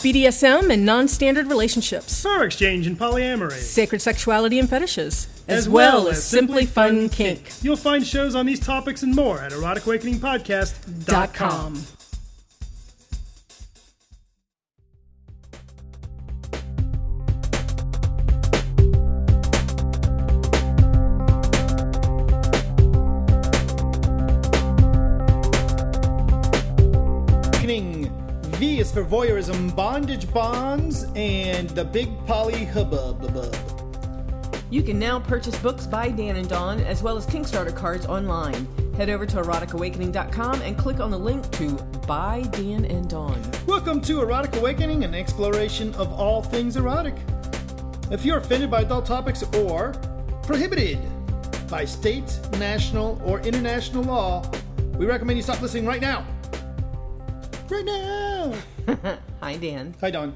BDSM and non standard relationships, Power exchange and polyamory, sacred sexuality and fetishes, as, well, as simply fun kink. You'll find shows on these topics and more at eroticawakeningpodcast.com. voyeurism, bondage bonds, and the big poly hubbub. You can now purchase books by Dan and Dawn as well as Kickstarter cards online. Head over to eroticawakening.com and click on the link to Buy Dan and Dawn. Welcome to Erotic Awakening, an exploration of all things erotic. If you're offended by adult topics or prohibited by state, national, or international law, we recommend you stop listening right now. Right now. Hi, Dan. Hi, Dawn.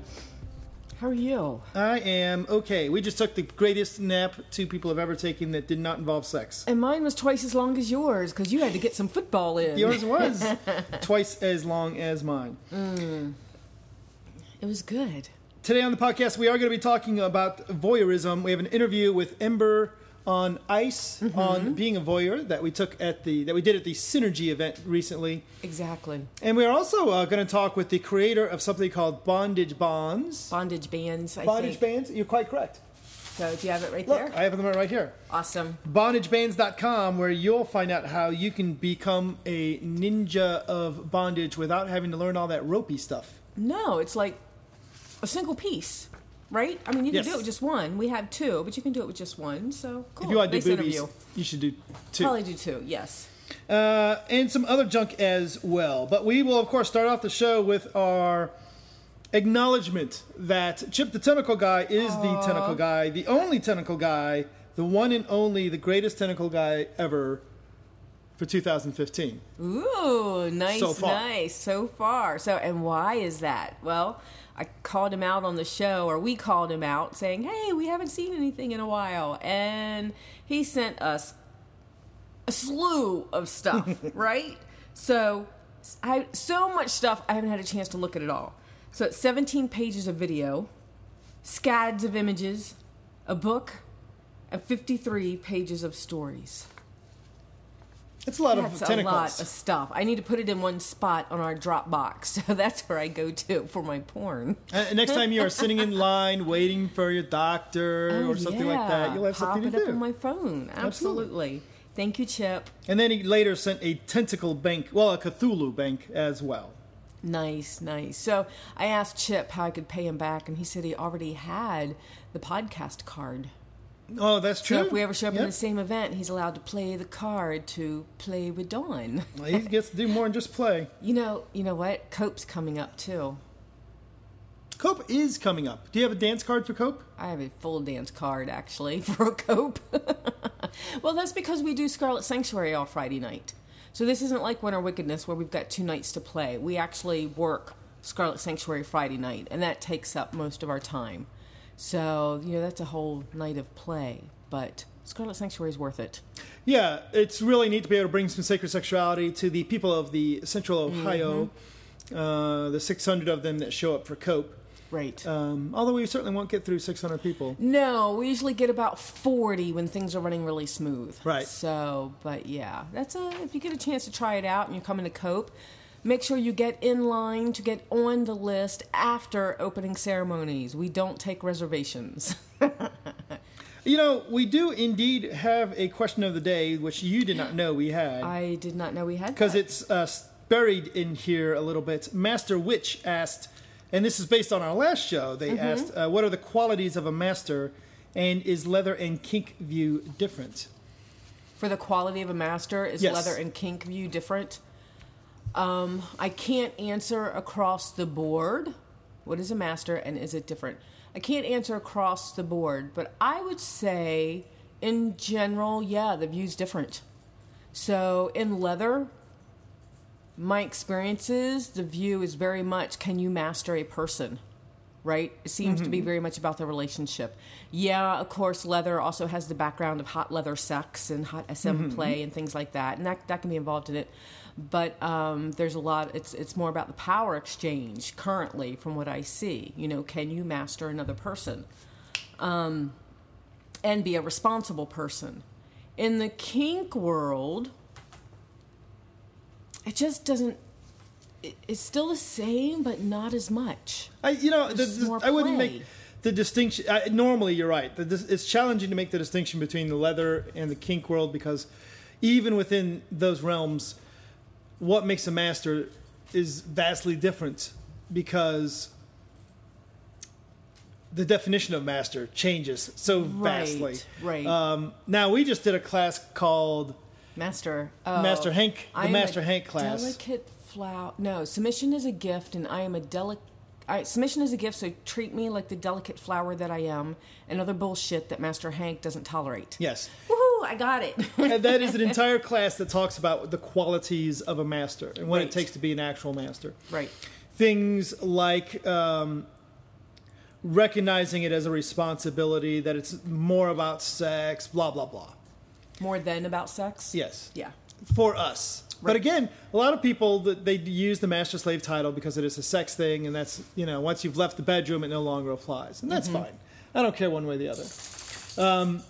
How are you? I am okay. We just took the greatest nap two people have ever taken that did not involve sex. And mine was twice as long as yours because you had to get some football in. Yours was twice as long as mine. Mm. It was good. Today on the podcast, we are going to be talking about voyeurism. We have an interview with Ember on Ice on being a voyeur that we took at the that we did at the Synergy event recently, Exactly. and we are also uh, going to talk with the creator of something called Bondage Bonds. Bondage bands, I Bondage think. bands. You're quite correct. So do you have it right Look, there? I have them right here. awesome. bondagebands.com where you'll find out how you can become a ninja of bondage without having to learn all that ropey stuff. No, it's like a single piece, right? I mean, you can Yes. do it with just one. We have two, but you can do it with just one. So cool. If you want to Nice do boobies, interview. you should do two. Probably do two. Yes. Uh, and some other junk as well. But we will, of course, start off the show with our acknowledgement that Chip the Tentacle Guy is the tentacle guy, the only tentacle guy, the one and only, the greatest tentacle guy ever for 2015. Ooh, nice, So nice. So far. So, and why is that? Well, I called him out on the show, or we called him out, saying, "Hey, we haven't seen anything in a while," and he sent us a slew of stuff. right? So, I so much stuff I haven't had a chance to look at it all. So, it's 17 pages of video, scads of images, a book, and 53 pages of stories. It's a lot That's of a lot of stuff. I need to put it in one spot on our Dropbox, so that's where I go to for my porn. Uh, next time you are sitting in line waiting for your doctor Oh, or something like that, you'll have Pop something to it do. up on my phone. Absolutely. Absolutely. Thank you, Chip. and then he later sent a tentacle bank, well, a Cthulhu bank as well. Nice, nice. So I asked Chip how I could pay him back, and he said he already had the podcast card. Oh, that's true. So if we ever show up in the same event, he's allowed to play the card to play with Dawn. Well, he gets to do more than just play. You know, you know what? Cope's coming up too. Cope is coming up. Do you have a dance card for Cope? I have a full dance card actually for cope. well, that's because we do Scarlet Sanctuary all Friday night. So this isn't like Winter Wickedness where we've got two nights to play. We actually work Scarlet Sanctuary Friday night, and that takes up most of our time. So, you know, that's a whole night of play. But Scarlet Sanctuary is worth it. Yeah, it's really neat to be able to bring some sacred sexuality to the people of the Central Ohio. Mm-hmm. Uh, the 600 of them that show up for Cope. Right. Um, although we certainly won't get through 600 people. No, we usually get about 40 when things are running really smooth. Right. So, but yeah, that's a if you get a chance to try it out and you're coming to Cope, make sure you get in line to get on the list after opening ceremonies. We don't take reservations. You know, we do indeed have a question of the day, which you did not know we had. I did not know we had because it's uh, buried in here a little bit. Master Witch asked, and this is based on our last show. They Mm-hmm. asked, uh, "What are the qualities of a master, and is leather and kink view different?" for the quality of a master is Yes. leather and kink view different um, i can't answer across the board what is a master and is it different i can't answer across the board but i would say in general yeah the view's different so in leather my experiences the view is very much can you master a person right? It seems to be very much about the relationship. Yeah, of course, leather also has the background of hot leather sex and hot SM play and things like that, and that that can be involved in it. But um, there's a lot. It's it's more about the power exchange currently, from what I see. You know, can you master another person, um, and be a responsible person? In the kink world, it just doesn't. It's still the same, but not as much. I, you know, the, the- I wouldn't make the distinction. I, normally, you're right. The, it's challenging to make the distinction between the leather and the kink world because even within those realms, what makes a master is vastly different because the definition of master changes so vastly. right. Um, now, we just did a class called Master. Oh, Master Hank, the Master Hank class. Delicate flower. No, submission is a gift, and I am a delicate. I, submission is a gift, so treat me like the delicate flower that I am, and other bullshit that Master Hank doesn't tolerate. Yes. Woohoo! I got it. and that is an entire class that talks about the qualities of a master and what Right. it takes to be an actual master. right. Things like um, recognizing it as a responsibility, that it's more about sex, blah, blah, blah. More than about sex. Yes. Yeah. For us. But again, a lot of people that they use the master slave title because it is a sex thing, and that's you know once you've left the bedroom, it no longer applies, and that's fine. I don't care one way or the other. Um,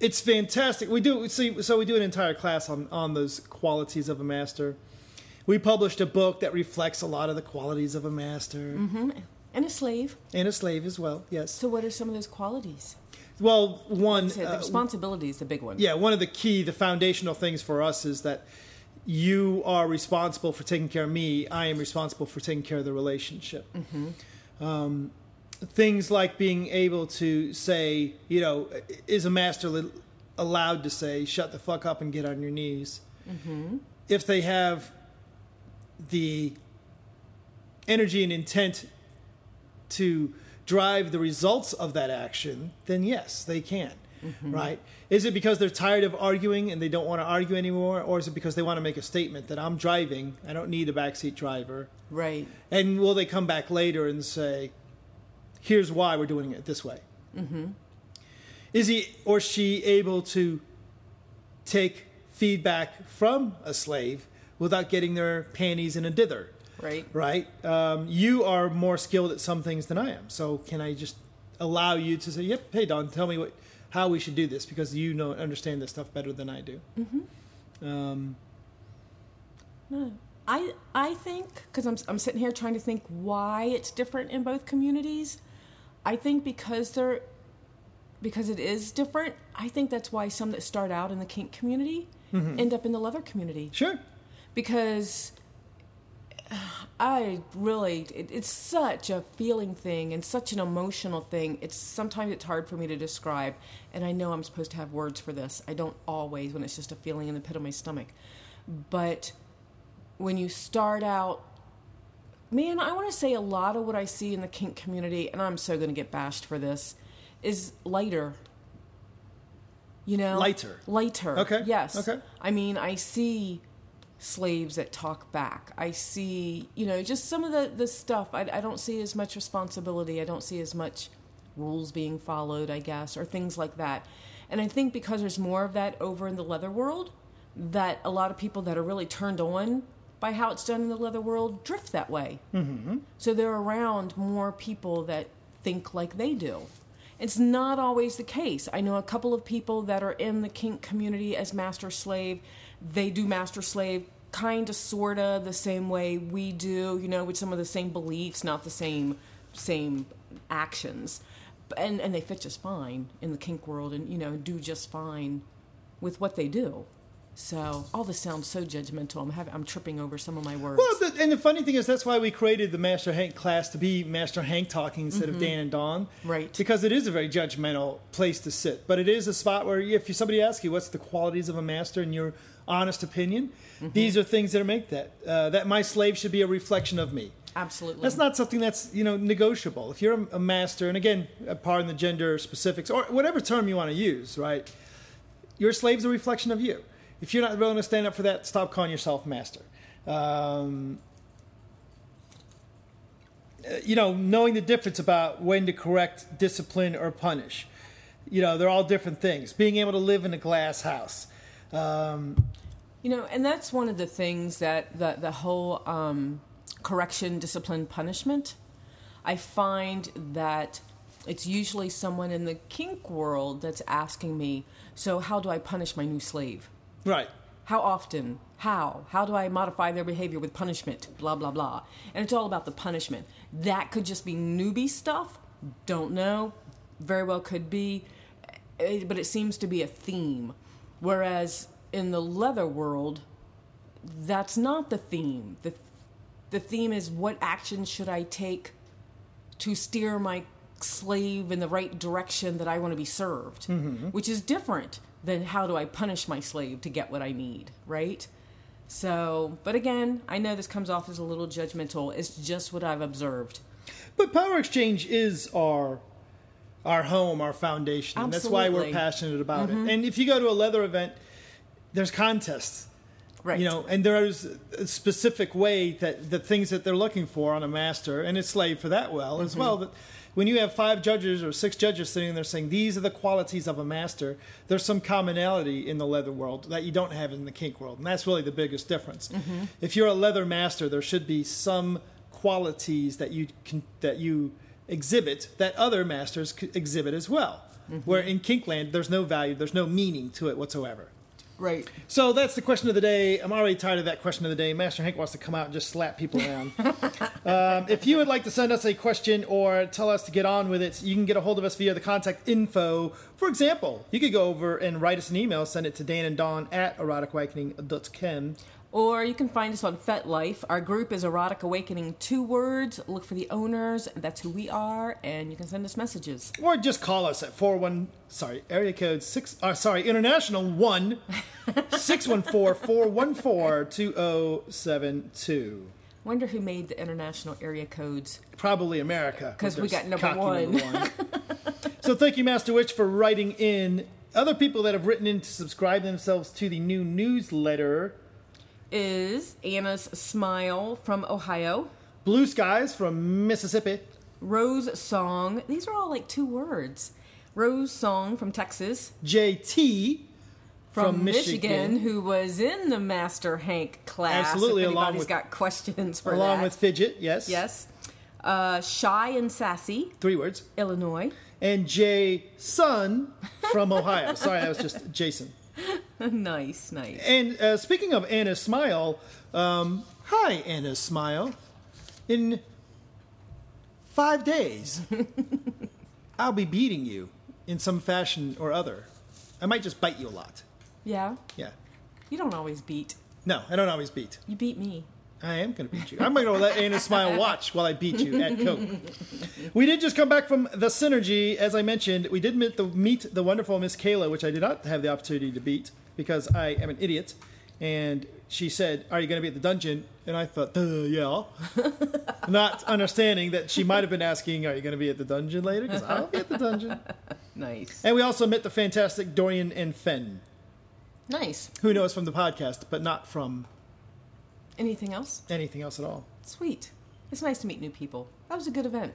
it's fantastic. We do see so we do an entire class on on those qualities of a master. We published a book that reflects a lot of the qualities of a master And a slave. and a slave as well. Yes. So, what are some of those qualities? Well, one the uh, responsibility is the big one. yeah, one of the key, the foundational things for us is that you are responsible for taking care of me. I am responsible for taking care of the relationship. Um, things like being able to say, you know, is a master li- allowed to say, shut the fuck up and get on your knees? If they have the energy and intent to drive the results of that action, then yes, they can. Right? Is it because they're tired of arguing and they don't want to argue anymore, or is it because they want to make a statement that I'm driving, I don't need a backseat driver? Right. And will they come back later and say, here's why we're doing it this way? Mm-hmm. Is he or she able to take feedback from a slave without getting their panties in a dither? Right. right? Um, you are more skilled at some things than I am. So can I just allow you to say, "Yep, hey Dawn, tell me what how we should do this because you know understand this stuff better than I do." Um, I I think because I'm I'm sitting here trying to think why it's different in both communities. I think because they're because it is different. I think that's why some that start out in the kink community end up in the leather community sure. because I really it, it's such a feeling thing and such an emotional thing. It's sometimes it's hard for me to describe, and I know I'm supposed to have words for this. I don't always when it's just a feeling in the pit of my stomach, but when you start out. Man, I want to say a lot of what I see in the kink community, and I'm so going to get bashed for this, is lighter. You know, Lighter. lighter. Okay, Yes. okay. I mean, I see slaves that talk back. I see, you know, just some of the, the stuff. I, I don't see as much responsibility. I don't see as much rules being followed, I guess, or things like that. And I think because there's more of that over in the leather world, that a lot of people that are really turned on by how it's done in the leather world drift that way. Mm-hmm. So they're around more people that think like they do. It's not always the case. I know a couple of people that are in the kink community as master slave. They do master slave kind of sort of the same way we do, you know, with some of the same beliefs, not the same same actions. And and they fit just fine in the kink world and you know, do just fine with what they do. So all this sounds so judgmental. I'm having, I'm tripping over some of my words. Well, the, and the funny thing is that's why we created the Master Hank class to be Master Hank talking instead of mm-hmm. Dan and Dawn. Right. Because it is a very judgmental place to sit. But it is a spot where if somebody asks you what's the qualities of a master in your honest opinion, these are things that make that. Uh, that my slave should be a reflection of me. Absolutely. That's not something that's you know negotiable. If you're a, a master, and again, uh, pardon the gender specifics or whatever term you want to use, right? Your slave's a reflection of you. If you're not willing to stand up for that, stop calling yourself master. Um, you know, knowing the difference about when to correct, discipline, or punish. You know, they're all different things. Being able to live in a glass house. Um, You know, and that's one of the things that the the whole um, correction, discipline, punishment. I find that it's usually someone in the kink world that's asking me, "So how do I punish my new slave? right. How often? How? How do I modify their behavior with punishment? Blah blah blah." And it's all about the punishment. That could just be newbie stuff. Don't know. Very well could be, Eh, but it seems to be a theme. Whereas in the leather world, that's not the theme. The the theme is what action should I take to steer my slave in the right direction that I want to be served, mm-hmm, mm-hmm. which is different than how do I punish my slave to get what I need, right? So, but again, I know this comes off as a little judgmental. It's just what I've observed. But Power Exchange is our our home, our foundation, and that's why we're passionate about it. Mm-hmm. And if you go to a leather event, there's contests. Right. You know, and there's a specific way that the things that they're looking for on a master and a slave for that well as mm-hmm. well. That when you have five judges or six judges sitting there saying these are the qualities of a master, there's some commonality in the leather world that you don't have in the kink world, and that's really the biggest difference. Mm-hmm. If you're a leather master, there should be some qualities that you can that you exhibit that other masters exhibit as well. Where in Kinkland, there's no value, there's no meaning to it whatsoever. Right. So that's the question of the day. I'm already tired of that question of the day. Master Hank wants to come out and just slap people around. um, if you would like to send us a question or tell us to get on with it, you can get a hold of us via the contact info. For example, you could go over and write us an email, send it to Dan and Dawn at eroticawakening.com. Or you can find us on FetLife. Our group is Erotic Awakening, two words. Look for the owners. That's who we are, and you can send us messages. Or just call us at 41, sorry, area code 6, uh, sorry, international 1 614 414 2072. Wonder who made the international area codes. Probably America. with we got number one. number one. so thank you, Master Witch, for writing in. Other people that have written in to subscribe themselves to the new newsletter. Is Anna's Smile from Ohio, Blue Skies from Mississippi. Rose Song. These are all like two words. Rose Song from Texas, JT from, from, Michigan, Michigan, who was in the Master Hank class. Absolutely, if along with- got questions for along that. with Fidget, yes. yes, uh, Shy and Sassy, Three words. Illinois. And Jay Sun from Ohio. Sorry, that was just Jason. nice, nice. And uh, speaking of Anna's Smile, um, hi, Anna's Smile. In five days, I'll be beating you in some fashion or other. I might just bite you a lot. Yeah, Yeah. you don't always beat. No, I don't always beat. You beat me. I am going to beat you. I'm going to let Anna Smile watch while I beat you at Cope. We did just come back from the Synergy. As I mentioned, we did meet the, meet the wonderful Miss Kayla, which I did not have the opportunity to beat because I am an idiot. And she said, Are you going to be at the dungeon? And I thought, yeah. not understanding that she might have been asking, Are you going to be at the dungeon later? Because I'll be at the dungeon. Nice. And we also met the fantastic Dorian and Fenn, Nice. who knows from the podcast, but not from Anything else? anything else at all. Sweet. It's nice to meet new people. That was a good event.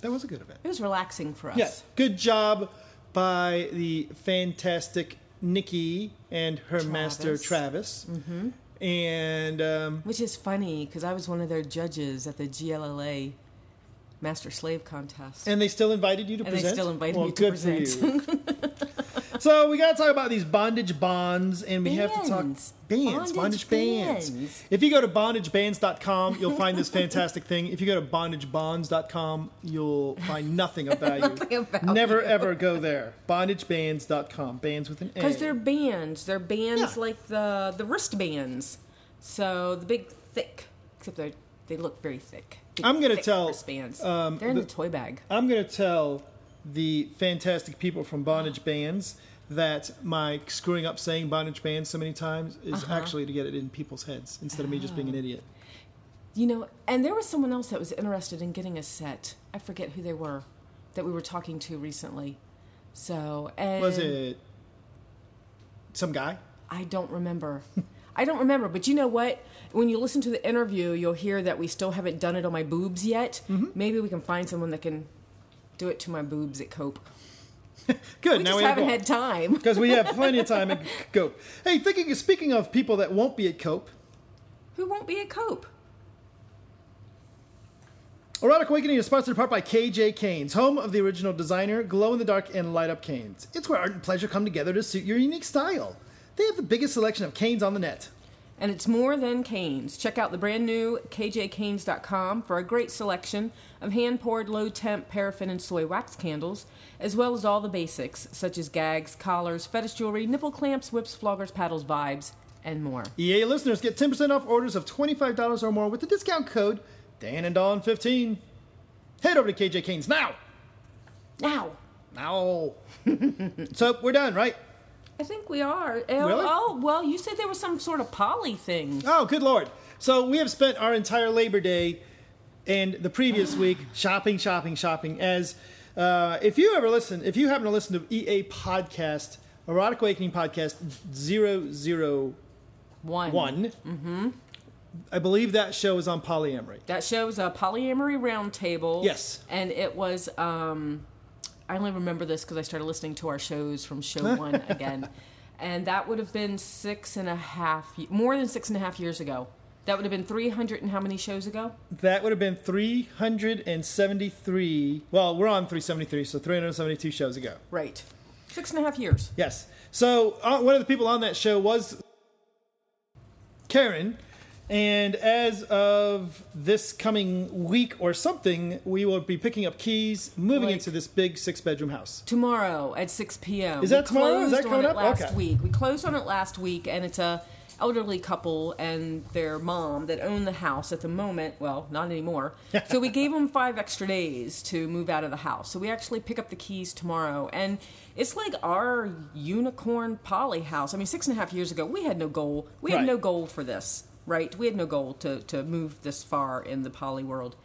That was a good event. It was relaxing for us. Yes, good job by the fantastic Nikki and her master Travis. Mm-hmm. And um, Which is funny because I was one of their judges at the GLLA Master Slave Contest. and they still invited you to And they present. still invited well, me to good present. You. so we got to talk about these bondage bonds, and we have to talk Bands. bands, bondage, Bondage bands. bands. If you go to bondagebands.com, you'll find this fantastic thing. If you go to bondagebonds.com, you'll find nothing of value. Nothing. Never ever go there. Bondagebands.com. Bands with an A. Because they're bands. They're bands Yeah. like the the wristbands. So the big thick, except they they look very thick. Big, I'm gonna thick tell, wristbands. um, They're in the- the toy bag. I'm going to tell the fantastic people from Bondage Bands that my screwing up saying Bondage Bands so many times is Uh-huh. actually to get it in people's heads instead of me just being an idiot. You know, and there was someone else that was interested in getting a set. I forget who they were that we were talking to recently. So and Was it some guy? I don't remember. I don't remember, but you know what? When you listen to the interview, you'll hear that we still haven't done it on my boobs yet. Mm-hmm. Maybe we can find someone that can do it to my boobs at Cope. Good. We now just we have haven't had time. because we have plenty of time at Cope. Hey, thinking speaking of people that won't be at Cope, Who won't be at Cope? Erotic Awakening is sponsored in part by KJ Canes, home of the original designer, glow in the dark and light up canes. It's where art and pleasure come together to suit your unique style. They have the biggest selection of canes on the net. And it's more than canes. Check out the brand new kjcanes.com for a great selection of hand poured low temp paraffin and soy wax candles, as well as all the basics such as gags, collars, fetish jewelry, nipple clamps, whips, floggers, paddles, vibes, and more. EA listeners get 10% off orders of $25 or more with the discount code Dan and Dawn 15. Head over to KJ Canes now. Now, Now. so we're done, right? I think we are. Oh, Really? oh, well, you said there was some sort of poly thing. Oh, good lord. So we have spent our entire Labor Day and the previous week shopping, shopping, shopping. As uh, if you ever listen, if you happen to listen to EA podcast, Erotic Awakening podcast 001, One. mm-hmm. I believe that show is on polyamory. That shows a polyamory roundtable. Yes. And it was, um, I only remember this because I started listening to our shows from show one again. And that would have been six and a half, more than six and a half years ago. That would have been 300 and how many shows ago? That would have been 373. Well, we're on 373, so 372 shows ago. Right. Six and a half years. Yes. So uh, one of the people on that show was Karen, and as of this coming week or something, we will be picking up keys, moving Like- into this big six-bedroom house. Tomorrow at 6 p.m. Is that We tomorrow? Is that coming on up? last Okay. week. We closed on it last week, and it's a elderly couple and their mom that own the house at the moment. Well, not anymore. so we gave them five extra days to move out of the house. So we actually pick up the keys tomorrow, and it's like our unicorn poly house. I mean, six and a half years ago, we had no goal. We had no goal for this, right? We had no goal to to move this far in the poly world.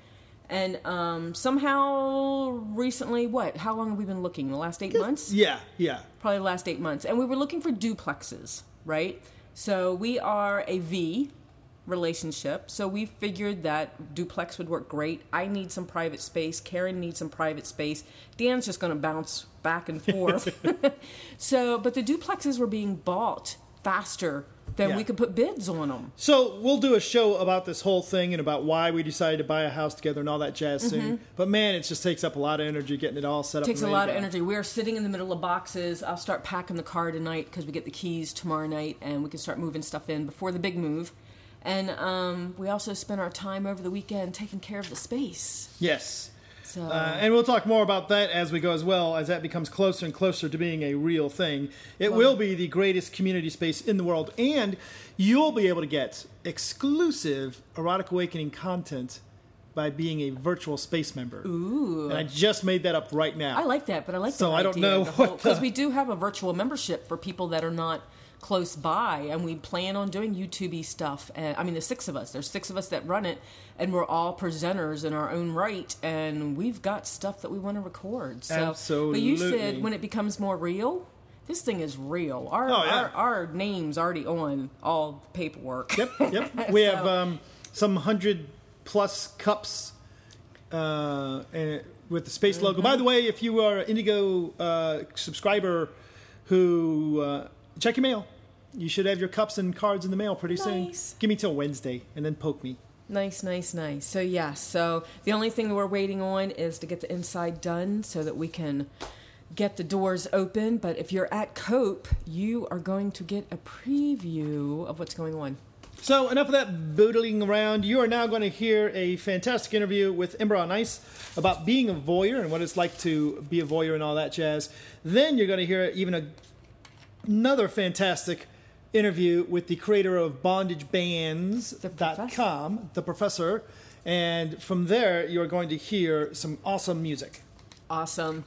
And um, somehow recently, what? How long have we been looking? The last eight months? Yeah, yeah. probably the last eight months. And we were looking for duplexes, right? So we are a V relationship. So we figured that duplex would work great. I need some private space. Karen needs some private space. Dan's just going to bounce back and forth. so, but the duplexes were being bought faster than Yeah. we could put bids on them. So we'll do a show about this whole thing and about why we decided to buy a house together and all that jazz soon. But man, it just takes up a lot of energy getting it all set up. Mm-hmm. takes a lot of energy. We're sitting in the middle of boxes. I'll start packing the car tonight because we get the keys tomorrow night, and we can start moving stuff in before the big move. And um, we also spent our time over the weekend taking care of the space. Yes. So Uh, and we'll talk more about that as we go as well, as that becomes closer and closer to being a real thing. It will be the greatest community space in the world, and you'll be able to get exclusive Erotic Awakening content by being a virtual space member. Ooh. And I just made that up right now. I like that, but I like So I don't know what because we do have a virtual membership for people that are not close by, and we plan on doing YouTube stuff. And I mean, there's six of us. There's six of us that run it, and we're all presenters in our own right, and we've got stuff that we want to record. So, But you said when it becomes more real. This thing is real. Our, Oh, yeah. our our name's already on all the paperwork. Yep, yep. We have um, some hundred plus cups uh, and with the space logo. Mm-hmm. By the way, if you are an Indigo uh, subscriber who uh, check your mail, you should have your cups and cards in the mail pretty Nice. soon. Give me till Wednesday and then poke me. Nice, nice, nice. So yeah, so the only thing we're waiting on is to get the inside done so that we can get the doors open. But if you're at Cope, you are going to get a preview of what's going on. So enough of that boodling around. You are now going to hear a fantastic interview with Ember on Ice about being a voyeur and what it's like to be a voyeur and all that jazz. Then you're going to hear even a, another fantastic interview with the creator of BondageBands.com, the professor. And from there, you're going to hear some awesome music. Awesome.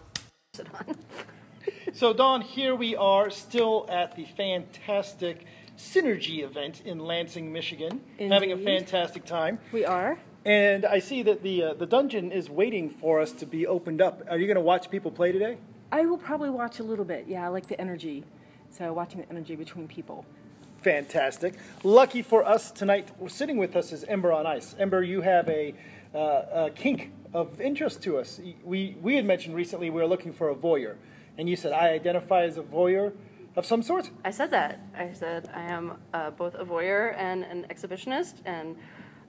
So, Dawn, here we are still at the fantastic Synergy event in Lansing, Michigan, having a fantastic time. We are. And I see that the uh, the dungeon is waiting for us to be opened up. Are you going to watch people play today? I will probably watch a little bit. Yeah, I like the energy. So watching the energy between people. fantastic. Lucky for us tonight, sitting with us is Ember on Ice. Ember, you have a, uh, a kink of interest to us. We, we had mentioned recently we were looking for a voyeur, and you said, I identify as a voyeur of some sort? I said that. I said I am uh, both a voyeur and an exhibitionist, and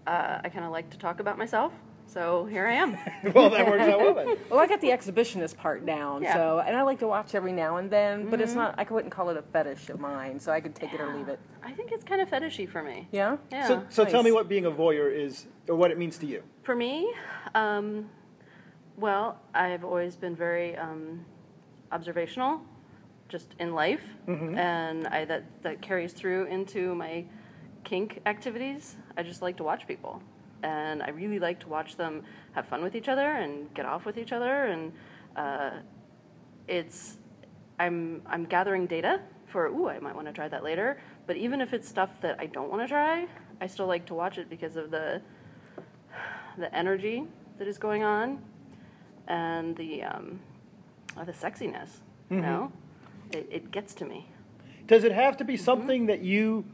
uh, I kind of like to talk about myself. So here I am. well, that works out well then. Well, I got the exhibitionist part down, Yeah. so and I like to watch every now and then, but it's not. I wouldn't call it a fetish of mine, so I could take it or leave it. I think it's kind of fetishy for me. Yeah. Yeah. So, so tell me what being a voyeur is, or what it means to you. For me, um, well, I've always been very um, observational, just in life, and I, that that carries through into my kink activities. I just like to watch people, and I really like to watch them have fun with each other and get off with each other, and uh, it's I'm I'm gathering data for ooh I might want to try that later. But even if it's stuff that I don't want to try, I still like to watch it because of the the energy that is going on and the um, uh, the sexiness. You know, it, it gets to me. Does it have to be something that you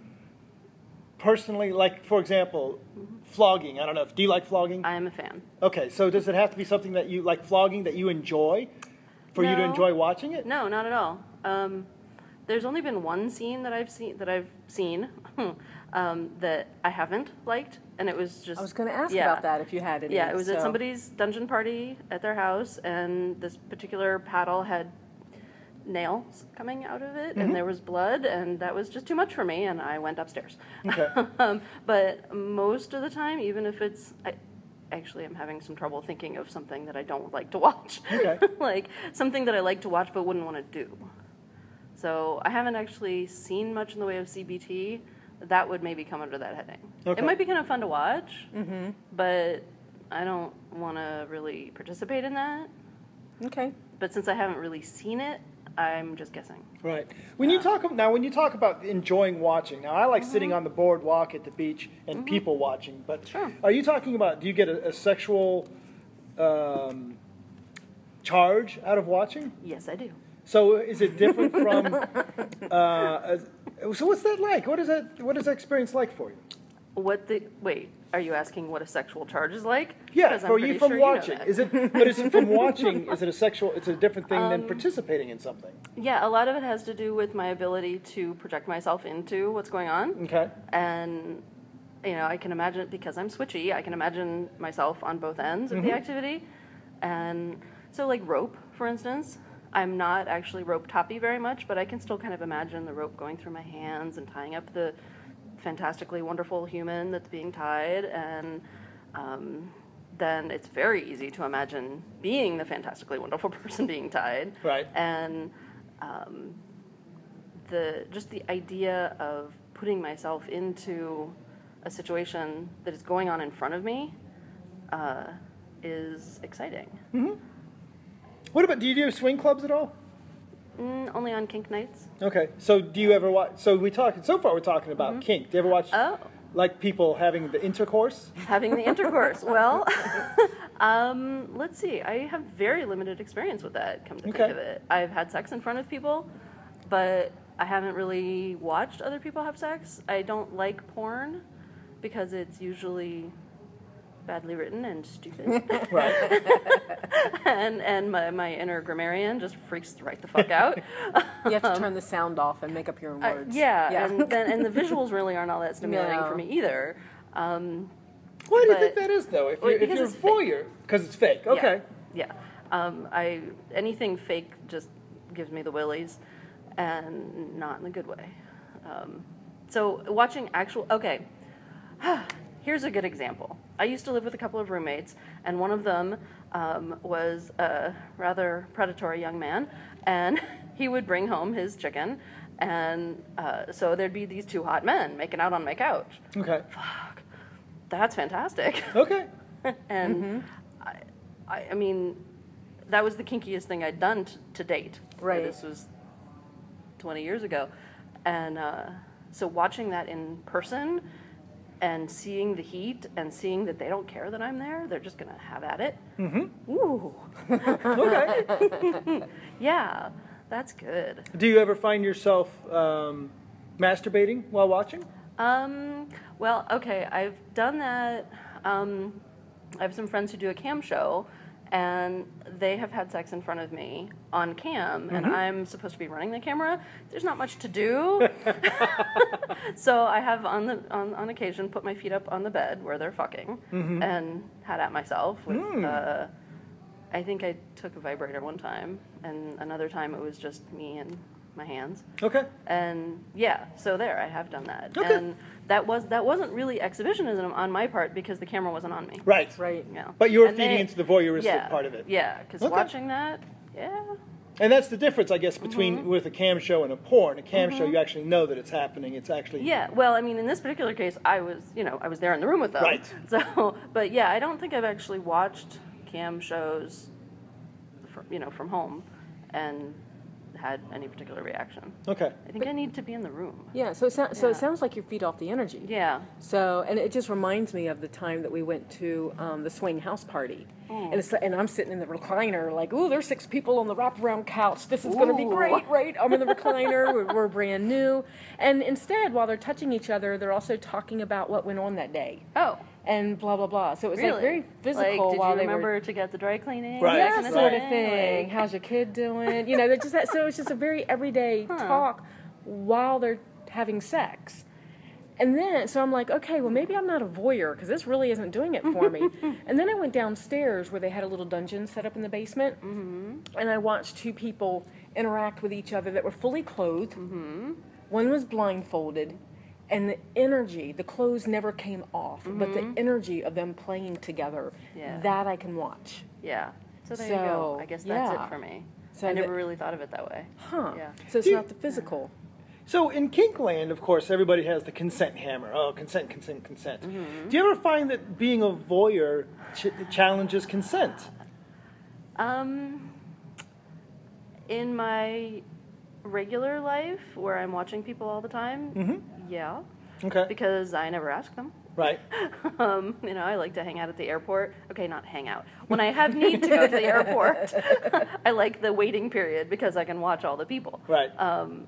personally like? For example, flogging. I don't know. Do you like flogging? I am a fan. Okay, so does it have to be something that you like flogging that you enjoy, for you to No. enjoy watching it? No, not at all. Um, there's only been one scene that I've seen that I've seen um, that I haven't liked, and it was just. I was going to ask yeah. about that if you had any. Yeah, it was at so- somebody's dungeon party at their house, and this particular paddle had nails coming out of it, and there was blood, and that was just too much for me, and I went upstairs. Okay. um, but most of the time, even if it's, I, actually, I'm having some trouble thinking of something that I don't like to watch. Okay. like something that I like to watch but wouldn't want to do. So I haven't actually seen much in the way of CBT. That would maybe come under that heading. Okay. It might be kind of fun to watch, mm-hmm. but I don't want to really participate in that. Okay. But since I haven't really seen it, I'm just guessing. Right. When you talk now, when you talk about enjoying watching, now I like sitting on the boardwalk at the beach and people watching. But Sure. are you talking about? Do you get a, a sexual um, charge out of watching? Yes, I do. So is it different from? uh, as- so what's that like? What is that? What is that experience like for you? What the wait? Are you asking what a sexual charge is like? Yeah, for you from sure know watching. that. is it? But is it from watching? Is it a sexual? It's a different thing Um, than participating in something. Yeah, a lot of it has to do with my ability to project myself into what's going on. Okay. and you know i can imagine it because i'm switchy i can imagine myself on both ends of the activity and so like rope for instance i'm not actually rope toppy very much but i can still kind of imagine the rope going through my hands and tying up the fantastically wonderful human that's being tied and um, then it's very easy to imagine being the fantastically wonderful person being tied Right. and um, the just the idea of putting myself into a situation that is going on in front of me uh, is exciting. What about? Do you do swing clubs at all? Mm, only on kink nights. Okay. So do you ever watch? So we talking. So far, we're talking about kink. Do you ever watch? Oh. Like people having the intercourse. Having the intercourse. well, um, let's see. I have very limited experience with that. Come to Okay. think of it, I've had sex in front of people, but I haven't really watched other people have sex. I don't like porn because it's usually badly written and stupid. Right. and and my, my inner grammarian just freaks right the fuck out. You have to turn the sound off and make up your own I- words. yeah, and then and the visuals really aren't all that stimulating No. for me either. Um, Why do you think that is, though? If Well, you're, if because you're a voyeur, because it's fake. Okay. Yeah. yeah. Um, I anything fake just gives me the willies, and not in a good way. Um, so watching actual okay. Here's a good example. I used to live with a couple of roommates, and one of them um, was a rather predatory young man, and he would bring home his chicken, and uh, so there'd be these two hot men making out on my couch. Okay. Fuck, that's fantastic. Okay. and I, I, I mean, that was the kinkiest thing I'd done t- to date. Right. This was 20 years ago. And uh, so watching that in person and seeing the heat and seeing that they don't care that I'm there, they're just to have at it. Mm-hmm. Ooh. Okay. Yeah, that's good. do you ever find yourself um, masturbating while watching? Um, well, okay, I've done that. Um, I have some friends who do a cam show, and they have had sex in front of me on cam, and mm-hmm. I'm supposed to be running the camera. There's not much to do, so I have on the on, on occasion put my feet up on the bed where they're fucking, mm-hmm. and had at myself with. Mm. Uh, I think I took a vibrator one time, and another time it was just me and my hands Okay. and yeah so there i have done that Okay. and that was that wasn't really exhibitionism on my part because the camera wasn't on me Right. Right. yeah But you were And feeding they- into the voyeuristic yeah, part of it. yeah because Okay. watching that yeah And that's the difference, I guess, between Mm-hmm. with a cam show and a porn. A cam show, you actually know that it's happening. It's actually yeah well i mean in this particular case i was you know i was there in the room with them Right. so but yeah i don't think i've actually watched cam shows from, you know from home and had any particular reaction okay. i think i need to be in the room Yeah, so it, sounds so Yeah. it sounds like you feed off the energy. yeah So, and it just reminds me of the time that we went to um, the swing house party, and it's and I'm sitting in the recliner, like, ooh, there's six people on the wraparound couch. This is going to be great, right? I'm in the recliner. we're, we're brand new, and instead, while they're touching each other, they're also talking about what went on that day oh and blah blah blah. So it was really like very physical like, did while you they remember were. to get the dry cleaning Right, Yeah, that kind sort of thing? thing. Like- How's your kid doing? You know, they're just that. So it's just a very everyday talk while they're having sex. And then, so I'm like, okay, well, maybe I'm not a voyeur because this really isn't doing it for me. and then I went downstairs where they had a little dungeon set up in the basement, mm-hmm. and I watched two people interact with each other that were fully clothed. Mm-hmm. One was blindfolded, and the energy, the clothes never came off, but the energy of them playing together, Yeah. that I can watch. Yeah. So there you go. I guess that's yeah. it for me. So I never the- really thought of it that way. Huh. Yeah. So it's you- not the physical. So in Kinkland, of course, everybody has the consent hammer. Oh, consent, consent, consent. Mm-hmm. Do you ever find that being a voyeur ch- challenges consent? Um, in my regular life, where I'm watching people all the time, yeah, Okay. because I never ask them. Right. Um, you know, I like to hang out at the airport. Okay, not hang out. When I have need to go to the airport, I like the waiting period because I can watch all the people. Right. Um,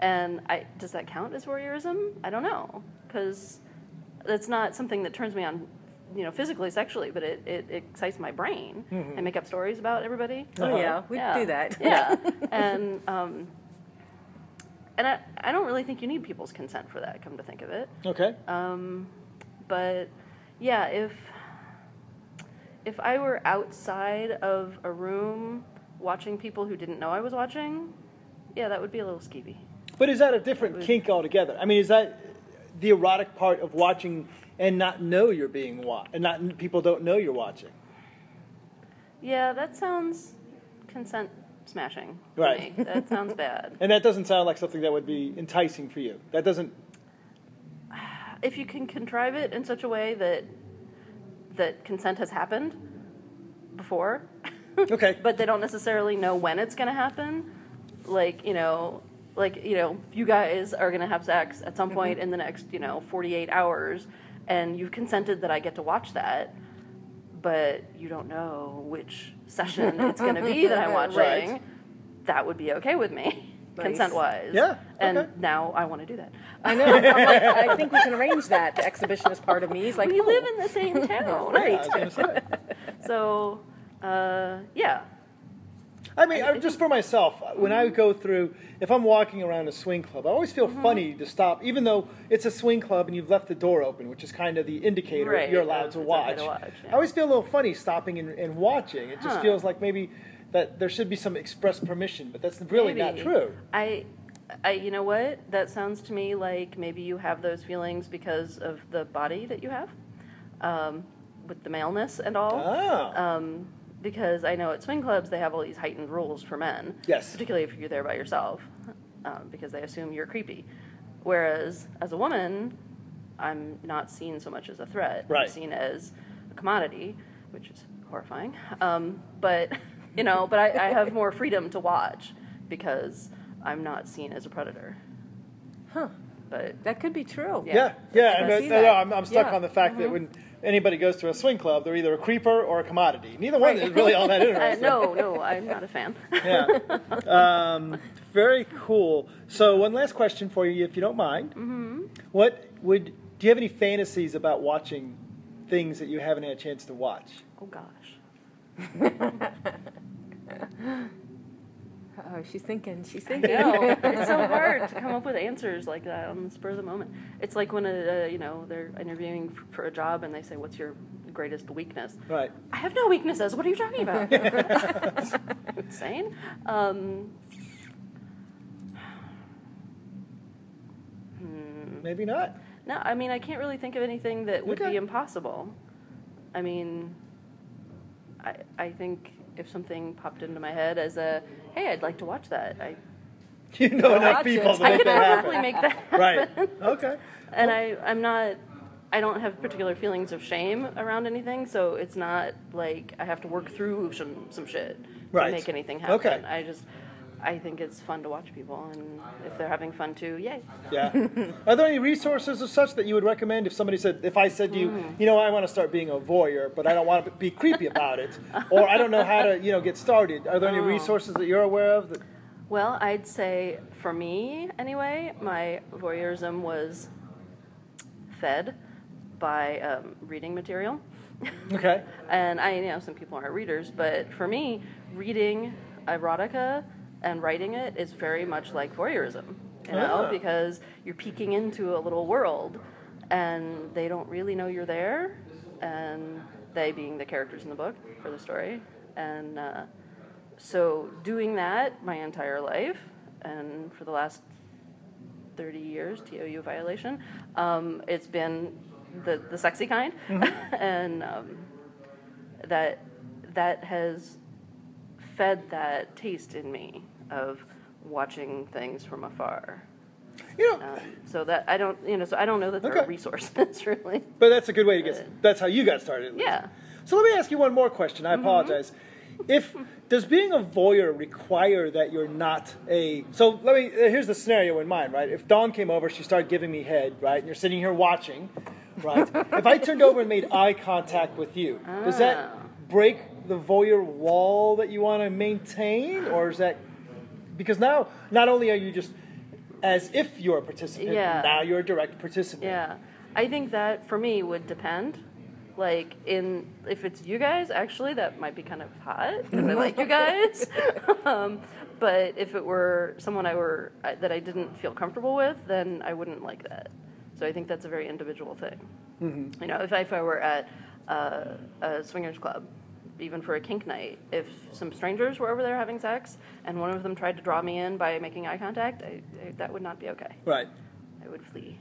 and I does that count as voyeurism? I don't know because that's not something that turns me on, you know, physically, sexually, but it, it, excites my brain. Mm-hmm. I make up stories about everybody. Oh yeah, we Yeah. do that. Yeah, and um, and I, I don't really think you need people's consent for that. Come to think of it, Okay. um, but yeah, if if I were outside of a room watching people who didn't know I was watching, yeah, that would be a little skeevy. But is that a different kink altogether? I mean, is that the erotic part of watching and not know you're being watched, and not people don't know you're watching? Yeah, that sounds consent smashing. Right. me. That sounds bad. And that doesn't sound like something that would be enticing for you. That doesn't. If you can contrive it in such a way that that consent has happened before, Okay. but they don't necessarily know when it's going to happen, like you know, like you know, you guys are going to have sex at some mm-hmm. point in the next you know 48 hours, and you've consented that I get to watch that, but you don't know which session it's going to be that I'm watching. Right. That would be okay with me, Nice. consent wise. Yeah, And okay. now I want to do that. I know. I'm like, I think we can arrange that. The exhibitionist part of me is like, we oh, live in the same town, Yeah, I was say. So, uh, yeah, I mean, I, just for myself, when I go through, if I'm walking around a swing club, I always feel Mm-hmm. funny to stop, even though it's a swing club and you've left the door open, which is kind of the indicator Right, you're allowed to watch. to watch, yeah. I always feel a little funny stopping and, and watching. It just Huh. feels like maybe that there should be some express permission, but that's really not true. I, I, you know what? That sounds to me like maybe you have those feelings because of the body that you have, um, with the maleness and all. Ah, Um, because I know at swing clubs they have all these heightened rules for men. Yes. Particularly if you're there by yourself, um, because they assume you're creepy. Whereas as a woman, I'm not seen so much as a threat. Right. I'm seen as a commodity, which is horrifying. Um, but you know, but I, I have more freedom to watch because I'm not seen as a predator. Huh. But That could be true. yeah, yeah. I and see no, no. I'm, I'm stuck Yeah. on the fact that when anybody goes to a swing club, they're either a creeper or a commodity. Neither one is really all that uh, interesting. no, no, I'm not a fan. Yeah. Um, very cool. So, one last question for you, if you don't mind. Mm-hmm. What would do you have any fantasies about watching things that you haven't had a chance to watch? Oh gosh. Oh, she's thinking. She's I thinking. know. it's so hard to come up with answers like that on the spur of the moment. It's like when a, uh, you know they're interviewing f- for a job and they say, "What's your greatest weakness?" Right. I have no weaknesses. What are you talking about? Insane. Um, Maybe not. no, I mean I can't really think of anything that would Okay. be impossible. I mean, I I think if something popped into my head as a, "Hey, I'd like to watch that," I You know enough people it. to make that happen. make that Right. Okay. and I, I'm not, I don't have particular feelings of shame around anything, so it's not like I have to work through some, some shit Right. to make anything happen. Okay. I just, I think it's fun to watch people, and if they're having fun too, yay. Yeah. Are there any resources or such that you would recommend if somebody said, if I said to you, Hmm. you know, I want to start being a voyeur, but I don't want to be creepy about it, or I don't know how to, you know, get started. Are there any Oh. resources that you're aware of? That, Well, I'd say for me, anyway, my voyeurism was fed by um, reading material. okay. and I you know some people aren't readers, but for me, reading erotica and writing it is very much like voyeurism, you know, Ah. because you're peeking into a little world, and they don't really know you're there, and they being the characters in the book for the story, and uh, so doing that my entire life, and for the last 30 years, TOU violation. Um, it's been the, the sexy kind. and um, that, that has fed that taste in me of watching things from afar. You know, Um, so that I don't, you know, so I don't know that there are resources really. but that's a good way to get. That's how you got started. at least. Yeah. So let me ask you one more question. I apologize. If does being a voyeur require that you're not a so let me uh, here's the scenario in mind right if Dawn came over she started giving me head right and you're sitting here watching right if I turned over and made eye contact with you does that break the voyeur wall that you want to maintain or is that because now not only are you just as if you're a participant Yeah. now you're a direct participant Yeah, I think that for me would depend. Like in if it's you guys, actually that might be kind of hot because I like you guys. um, but if it were someone I were I- that I didn't feel comfortable with, then I wouldn't like that. So I think that's a very individual thing. You know, if I, if I were at uh, a swingers club, even for a kink night, if some strangers were over there having sex and one of them tried to draw me in by making eye contact, I, I, that would not be okay. right I would flee.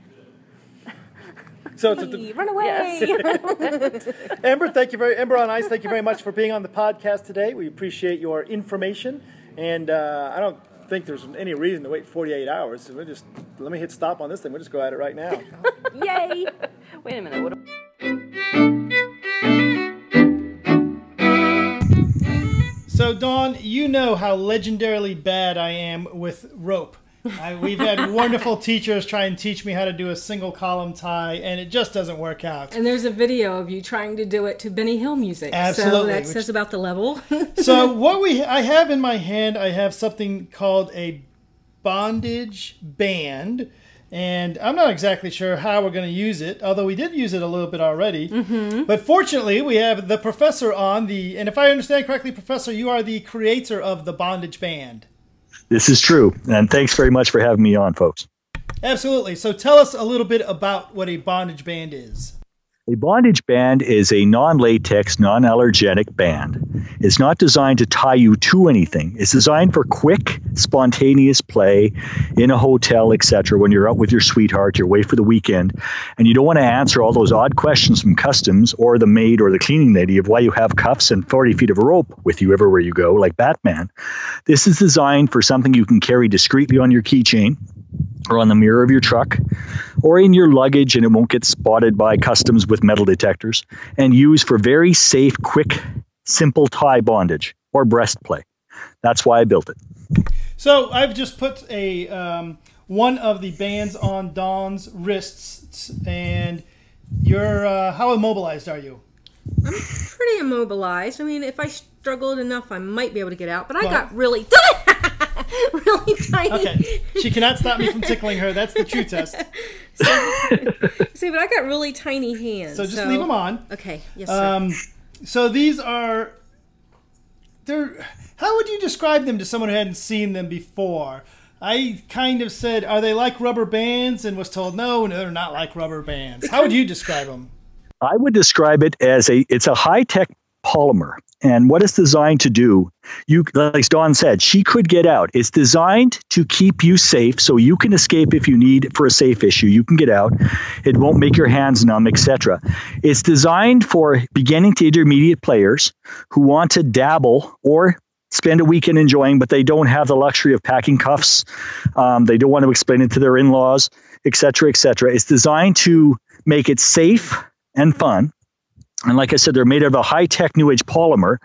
so it's a, Run away. Yes. Amber, thank you very Amber on Ice. Thank you very much for being on the podcast today. We appreciate your information, and uh, I don't think there's any reason to wait 48 hours. So we'll just let me hit stop on this thing. We'll just go at it right now. Yay. Wait a minute. What? So Dawn, you know how legendarily bad I am with rope. I, we've had wonderful teachers try and teach me how to do a single column tie, and it just doesn't work out. And there's a video of you trying to do it to Benny Hill music. So Absolutely, that which- says about the level. so what we I have in my hand, I have something called a bondage band, and I'm not exactly sure how we're going to use it. Although we did use it a little bit already, mm-hmm. but fortunately we have the professor on the. And if I understand correctly, Professor, you are the creator of the bondage band. This is true. And thanks very much for having me on, folks. Absolutely. So tell us a little bit about what a bondage band is. A bondage band is a non latex, non allergenic band. It's not designed to tie you to anything. It's designed for quick, spontaneous play in a hotel, etc. When you're out with your sweetheart, you're away for the weekend, and you don't want to answer all those odd questions from customs or the maid or the cleaning lady of why you have cuffs and 40 feet of rope with you everywhere you go, like Batman. This is designed for something you can carry discreetly on your keychain or on the mirror of your truck or in your luggage and it won't get spotted by customs with metal detectors and used for very safe quick simple tie bondage or breast play that's why i built it So I've just put a um, one of the bands on Dawn's wrists, and you're uh, how immobilized are you? I'm pretty immobilized. I mean, if I struggled enough, I might be able to get out. But I Well- got really. really tiny. Okay, she cannot stop me from tickling her. That's the true test. See, but I got really tiny hands. So just leave them on. Okay. Yes, sir. Um, so these are they're how would you describe them to someone who hadn't seen them before? I kind of said, are they like rubber bands? And was told, no, no, they're not like rubber bands. How would you describe them? I would describe it as a it's a high tech polymer. And what it's designed to do, you like Dawn said, she could get out. It's designed to keep you safe so you can escape if you need for a safe issue. You can get out. It won't make your hands numb, etc. It's designed for beginning to intermediate players who want to dabble or spend a weekend enjoying, but they don't have the luxury of packing cuffs. Um, they don't want to explain it to their in-laws, etc., etc. It's designed to make it safe and fun. And like I said, they're made of a high tech new age polymer,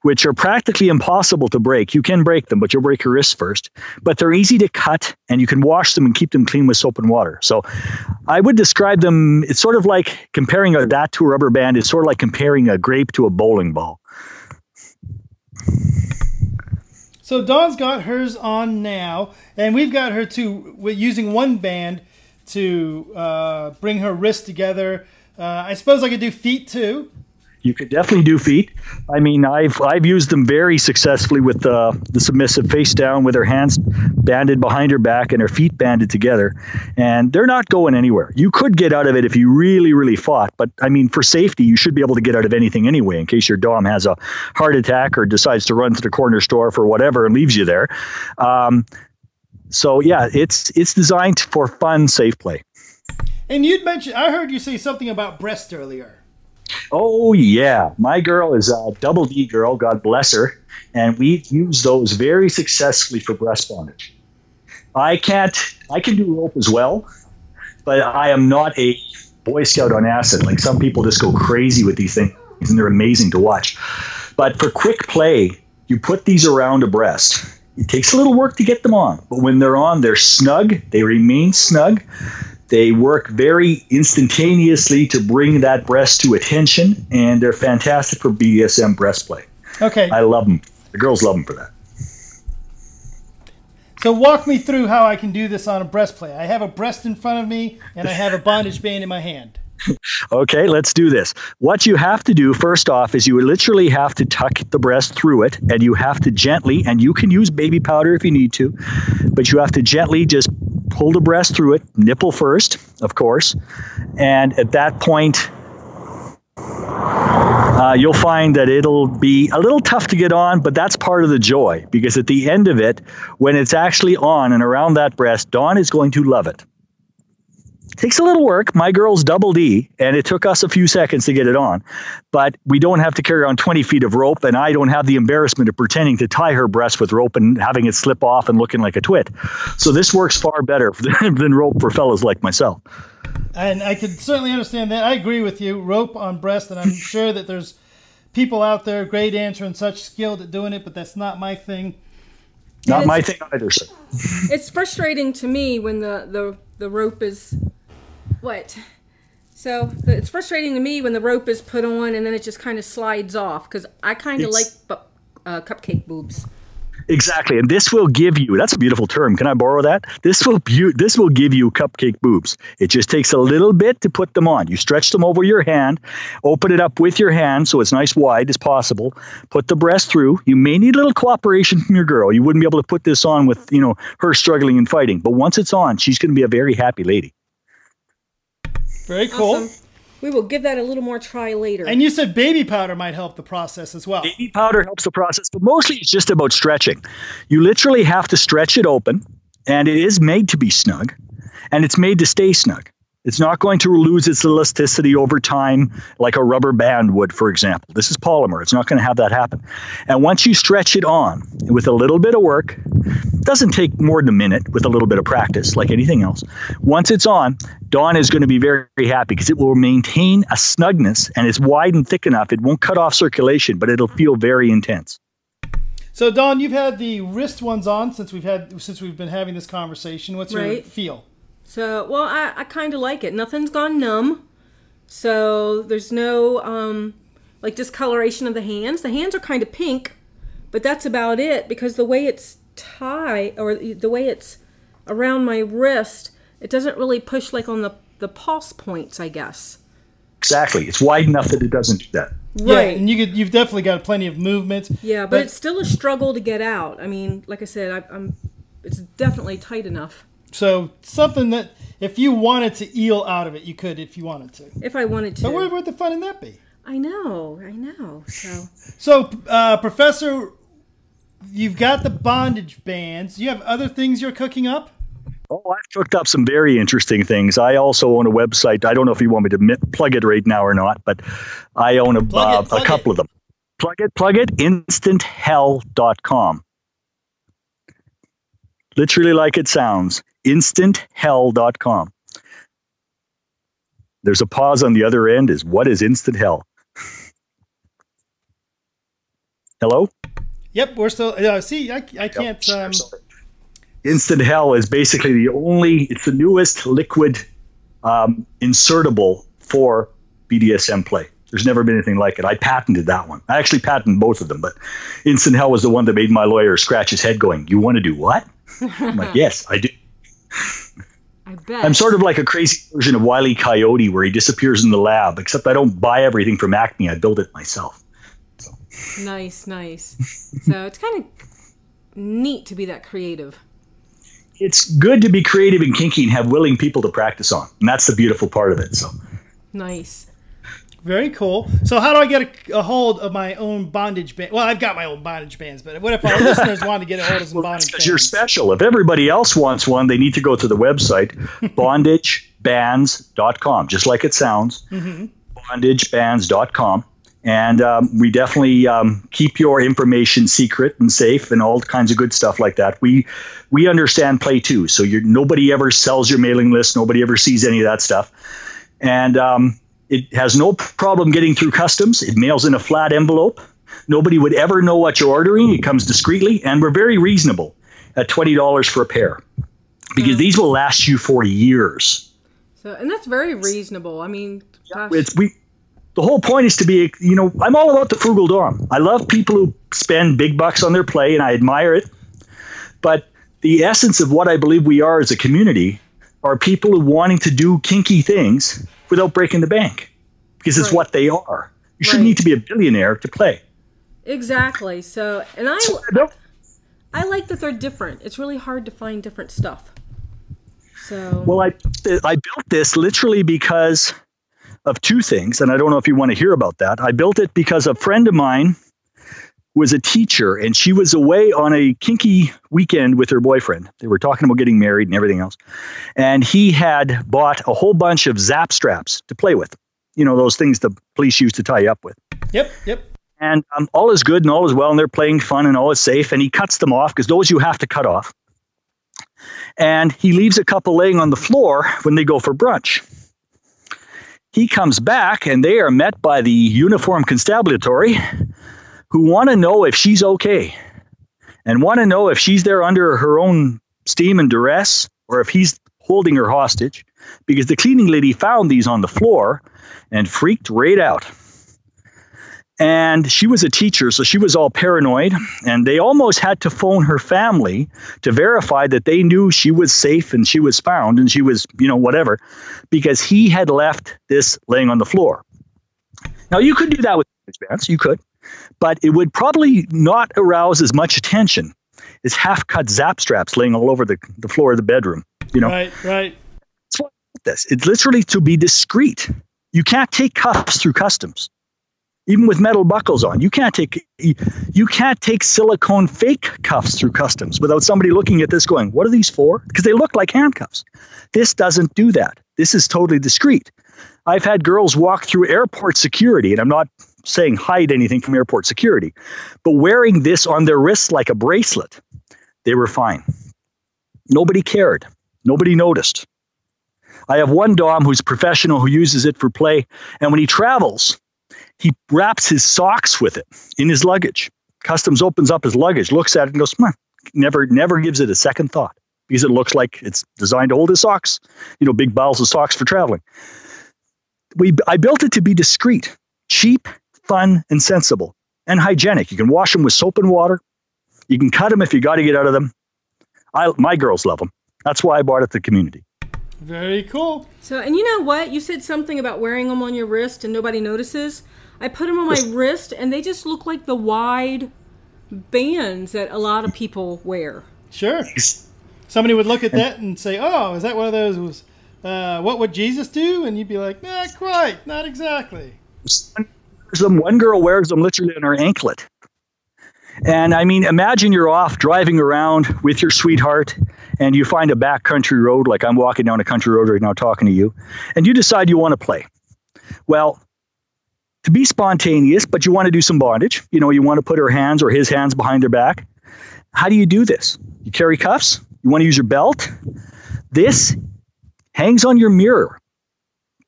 which are practically impossible to break. You can break them, but you'll break your wrist first. But they're easy to cut, and you can wash them and keep them clean with soap and water. So I would describe them, it's sort of like comparing a, that to a rubber band, it's sort of like comparing a grape to a bowling ball. So Dawn's got hers on now, and we've got her too. Using one band to uh, bring her wrists together. Uh, I suppose I could do feet too. You could definitely do feet. I mean, I've I've used them very successfully with uh, the submissive face down, with her hands banded behind her back and her feet banded together, and they're not going anywhere. You could get out of it if you really, really fought, but I mean, for safety, you should be able to get out of anything anyway, in case your dom has a heart attack or decides to run to the corner store for whatever and leaves you there. Um, so yeah, it's it's designed for fun, safe play. And you'd mentioned, I heard you say something about breast earlier. Oh yeah, my girl is a double D girl. God bless her, and we use those very successfully for breast bondage. I can't. I can do rope as well, but I am not a Boy Scout on acid. Like some people just go crazy with these things, and they're amazing to watch. But for quick play, you put these around a breast. It takes a little work to get them on, but when they're on, they're snug. They remain snug. They work very instantaneously to bring that breast to attention, and they're fantastic for BDSM breast play. Okay. I love them. The girls love them for that. So walk me through how I can do this on a breast play. I have a breast in front of me, and I have a bondage band in my hand. Okay, let's do this. What you have to do first off is you literally have to tuck the breast through it, and you have to gently, and you can use baby powder if you need to, but you have to gently just pull the breast through it, nipple first, of course, and at that point, uh, you'll find that it'll be a little tough to get on, but that's part of the joy because at the end of it, when it's actually on and around that breast, Dawn is going to love it. Takes a little work. My girl's double D, and it took us a few seconds to get it on. But we don't have to carry on 20 feet of rope, and I don't have the embarrassment of pretending to tie her breast with rope and having it slip off and looking like a twit. So this works far better than rope for fellas like myself. And I can certainly understand that. I agree with you. Rope on breast, and I'm sure that there's people out there, great dancer and such, skilled at doing it, but that's not my thing. Not my thing either, sir. it's frustrating to me when the the, the rope is what so it's frustrating to me when the rope is put on and then it just kind of slides off because i kind of like uh, cupcake boobs Exactly, and this will give you. That's a beautiful term. Can I borrow that? This will bu- This will give you cupcake boobs. It just takes a little bit to put them on. You stretch them over your hand, open it up with your hand so it's nice wide as possible. Put the breast through. You may need a little cooperation from your girl. You wouldn't be able to put this on with you know her struggling and fighting. But once it's on, she's going to be a very happy lady. Very cool. Awesome. we will give that a little more try later And you said baby powder might help the process as well. Baby powder helps the process, but mostly it's just about stretching. You literally have to stretch it open, and it is made to be snug, and it's made to stay snug. It's not going to lose its elasticity over time like a rubber band would, for example. This is polymer. It's not going to have that happen. And once you stretch it on with a little bit of work, doesn't take more than a minute with a little bit of practice, like anything else. Once it's on, Dawn is going to be very, very happy because it will maintain a snugness and it's wide and thick enough. It won't cut off circulation, but it'll feel very intense. So Dawn, you've had the wrist ones on since we've had since we've been having this conversation. What's your feel? So, well, I, I kind of like it. Nothing's gone numb. So there's no um, like discoloration of the hands. The hands are kind of pink, but that's about it because the way it's tie or the way it's around my wrist, it doesn't really push like on the the pulse points, I guess. Exactly. It's wide enough that it doesn't do that. Yeah, Right. and you could, you've definitely got plenty of movement. Yeah, but, it's still a struggle to get out. I mean, like I said, I, I'm it's definitely tight enough so something that if you wanted to eel out of it, you could if you wanted to. if I wanted to. But where would the fun in that be? I know, I know. So So, uh, Professor, you've got the bondage bands. You have other things you're cooking up. Oh, I've cooked up some very interesting things. I also own a website. I don't know if you want me to mi- plug it right now or not, but I own a, Plug it, uh, plug a couple it. of them. Plug it, plug it, instanthell.com. Literally like it sounds, instanthell.com. There's a pause on the other end is what is instant hell? Hello? Yep, we're still. Uh, see, I, I can't. Um, Instant Hell is basically the only, it's the newest liquid um, insertable for BDSM play. There's never been anything like it. I patented that one. I actually patented both of them, but Instant Hell was the one that made my lawyer scratch his head going, You want to do what? I'm like, Yes, I do. I bet I'm sort of like a crazy version of Wile E. Coyote where he disappears in the lab, except I don't buy everything from Acme. I build it myself. nice, nice. so it's kind of neat to be that creative. It's good to be creative and kinky and have willing people to practice on. And that's the beautiful part of it. So Nice. Very cool. So, how do I get a, a hold of my own bondage band? Well, I've got my own bondage bands, but what if our listeners wanted to get a hold of some bondage bands? you're special. If everybody else wants one, they need to go to the website bondagebands.com, just like it sounds. Bondagebands.com. And um, we definitely um, keep your information secret and safe and all kinds of good stuff like that. We we understand play too, so you're, nobody ever sells your mailing list. Nobody ever sees any of that stuff. And um, it has no problem getting through customs. It mails in a flat envelope. Nobody would ever know what you're ordering. It comes discreetly, and we're very reasonable at twenty dollars for a pair, because these will last you for years. So and that's very reasonable. I mean, It's we. The whole point is to be, you know, I'm all about the frugal dorm. I love people who spend big bucks on their play, and I admire it. But the essence of what I believe we are as a community are people who wanting to do kinky things without breaking the bank, because it's Right. what they are. You shouldn't need to be a billionaire to play. exactly. So and I So, I I like that they're different. It's really hard to find different stuff. So Well, I I built this literally because of two things, and I don't know if you want to hear about that. I built it because a friend of mine was a teacher, and she was away on a kinky weekend with her boyfriend. They were talking about getting married and everything else, and he had bought a whole bunch of zap straps to play with. You know those things the police used to tie you up with. Yep, yep. And um, all is good and all is well, and they're playing fun and all is safe. And he cuts them off because those you have to cut off. And he leaves a couple laying on the floor when they go for brunch. He comes back, and they are met by the uniform constabulary who want to know if she's okay and want to know if she's there under her own steam and duress or if he's holding her hostage because the cleaning lady found these on the floor and freaked right out. And she was a teacher, so she was all paranoid. And they almost had to phone her family to verify that they knew she was safe and she was found and she was, you know, whatever, because he had left this laying on the floor. Now, you could do that with bands, you could, but it would probably not arouse as much attention as half cut zap straps laying all over the, the floor of the bedroom. You know, Right, right. that's why this. It's literally to be discreet. You can't take cuffs through customs, even with metal buckles on. You can't take you, you can't take silicone fake cuffs through customs without somebody looking at this going, "What are these for?" Because they look like handcuffs. This doesn't do that. This is totally discreet. I've had girls walk through airport security, and I'm not saying hide anything from airport security, but wearing this on their wrists like a bracelet, they were fine. Nobody cared. Nobody noticed. I have one Dom who's professional who uses it for play, and when he travels, he wraps his socks with it in his luggage. Customs opens up his luggage, looks at it, and goes. Never, never gives it a second thought because it looks like it's designed to hold his socks. You know, big bowels of socks for traveling. We, I built it to be discreet, cheap, fun, and sensible, and hygienic. You can wash them with soap and water. You can cut them if you got to get out of them. I, my girls love them. That's why I bought it to the community. Very cool. So, and you know what? You said something about wearing them on your wrist and nobody notices. I put them on my wrist and they just look like the wide bands that a lot of people wear. Sure. Somebody would look at that and say, "Oh, is that one of those? Uh, what would Jesus do?" And you'd be like, "Not quite, not exactly." Some one girl wears them literally on her anklet. And I mean, imagine you're off driving around with your sweetheart and you find a back country road, like I'm walking down a country road right now talking to you, and you decide you want to play. Well, to be spontaneous, but you want to do some bondage. You know, you want to put her hands or his hands behind their back. How do you do this? You carry cuffs? You want to use your belt? This hangs on your mirror.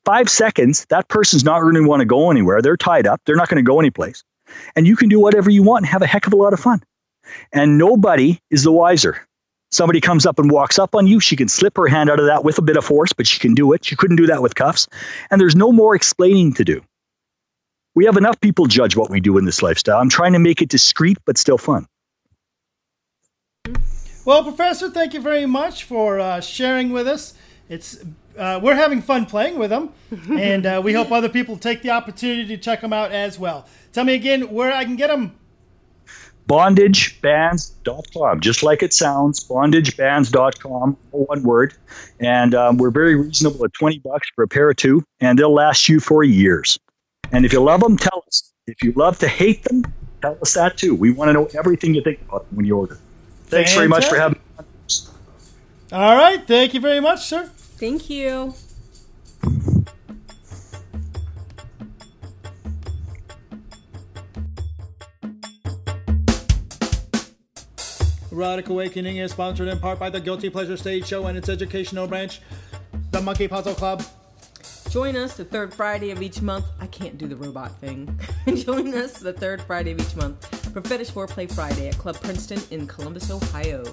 Five seconds, that person's not going to want to go anywhere. They're tied up. They're not going to go anyplace. And you can do whatever you want and have a heck of a lot of fun. And nobody is the wiser. Somebody comes up and walks up on you. She can slip her hand out of that with a bit of force, but she can do it. She couldn't do that with cuffs. And there's no more explaining to do. We have enough people judge what we do in this lifestyle. I'm trying to make it discreet but still fun. Well, Professor, thank you very much for uh, sharing with us. It's uh, we're having fun playing with them, and uh, we hope other people take the opportunity to check them out as well. Tell me again where I can get them. bondagebands.com, just like it sounds, bondagebands.com, one word. And um, we're very reasonable at 20 bucks for a pair of two, and they'll last you for years. And if you love them, tell us. If you love to hate them, tell us that too. We want to know everything you think about them when you order. Thanks very much for having me. All right, thank you very much, sir. Thank you. Erotic Awakening is sponsored in part by the Guilty Pleasure Stage Show and its educational branch, the Monkey Puzzle Club. Join us the third Friday of each month. I can't do the robot thing. Join us the third Friday of each month for Fetish Foreplay Friday at Club Princeton in Columbus, Ohio.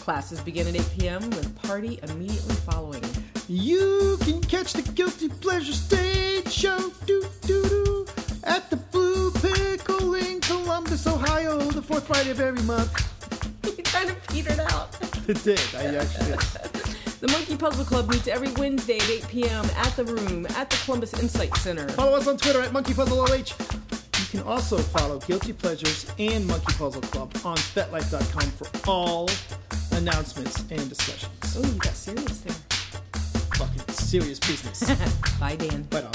Classes begin at 8 p.m. with party immediately following. You can catch the Guilty Pleasure Stage Show doo, doo, doo, at the Blue Pickle in Columbus, Ohio, the fourth Friday of every month. You kind of petered out. It did. I actually did. The Monkey Puzzle Club meets every Wednesday at 8 p.m. at the room at the Columbus Insight Center. Follow us on Twitter at MonkeyPuzzleOH. You can also follow Guilty Pleasures and Monkey Puzzle Club on FetLife.com for all announcements and discussions. Oh, you got serious there. Fucking serious business. Bye, Dan. Bye, uh,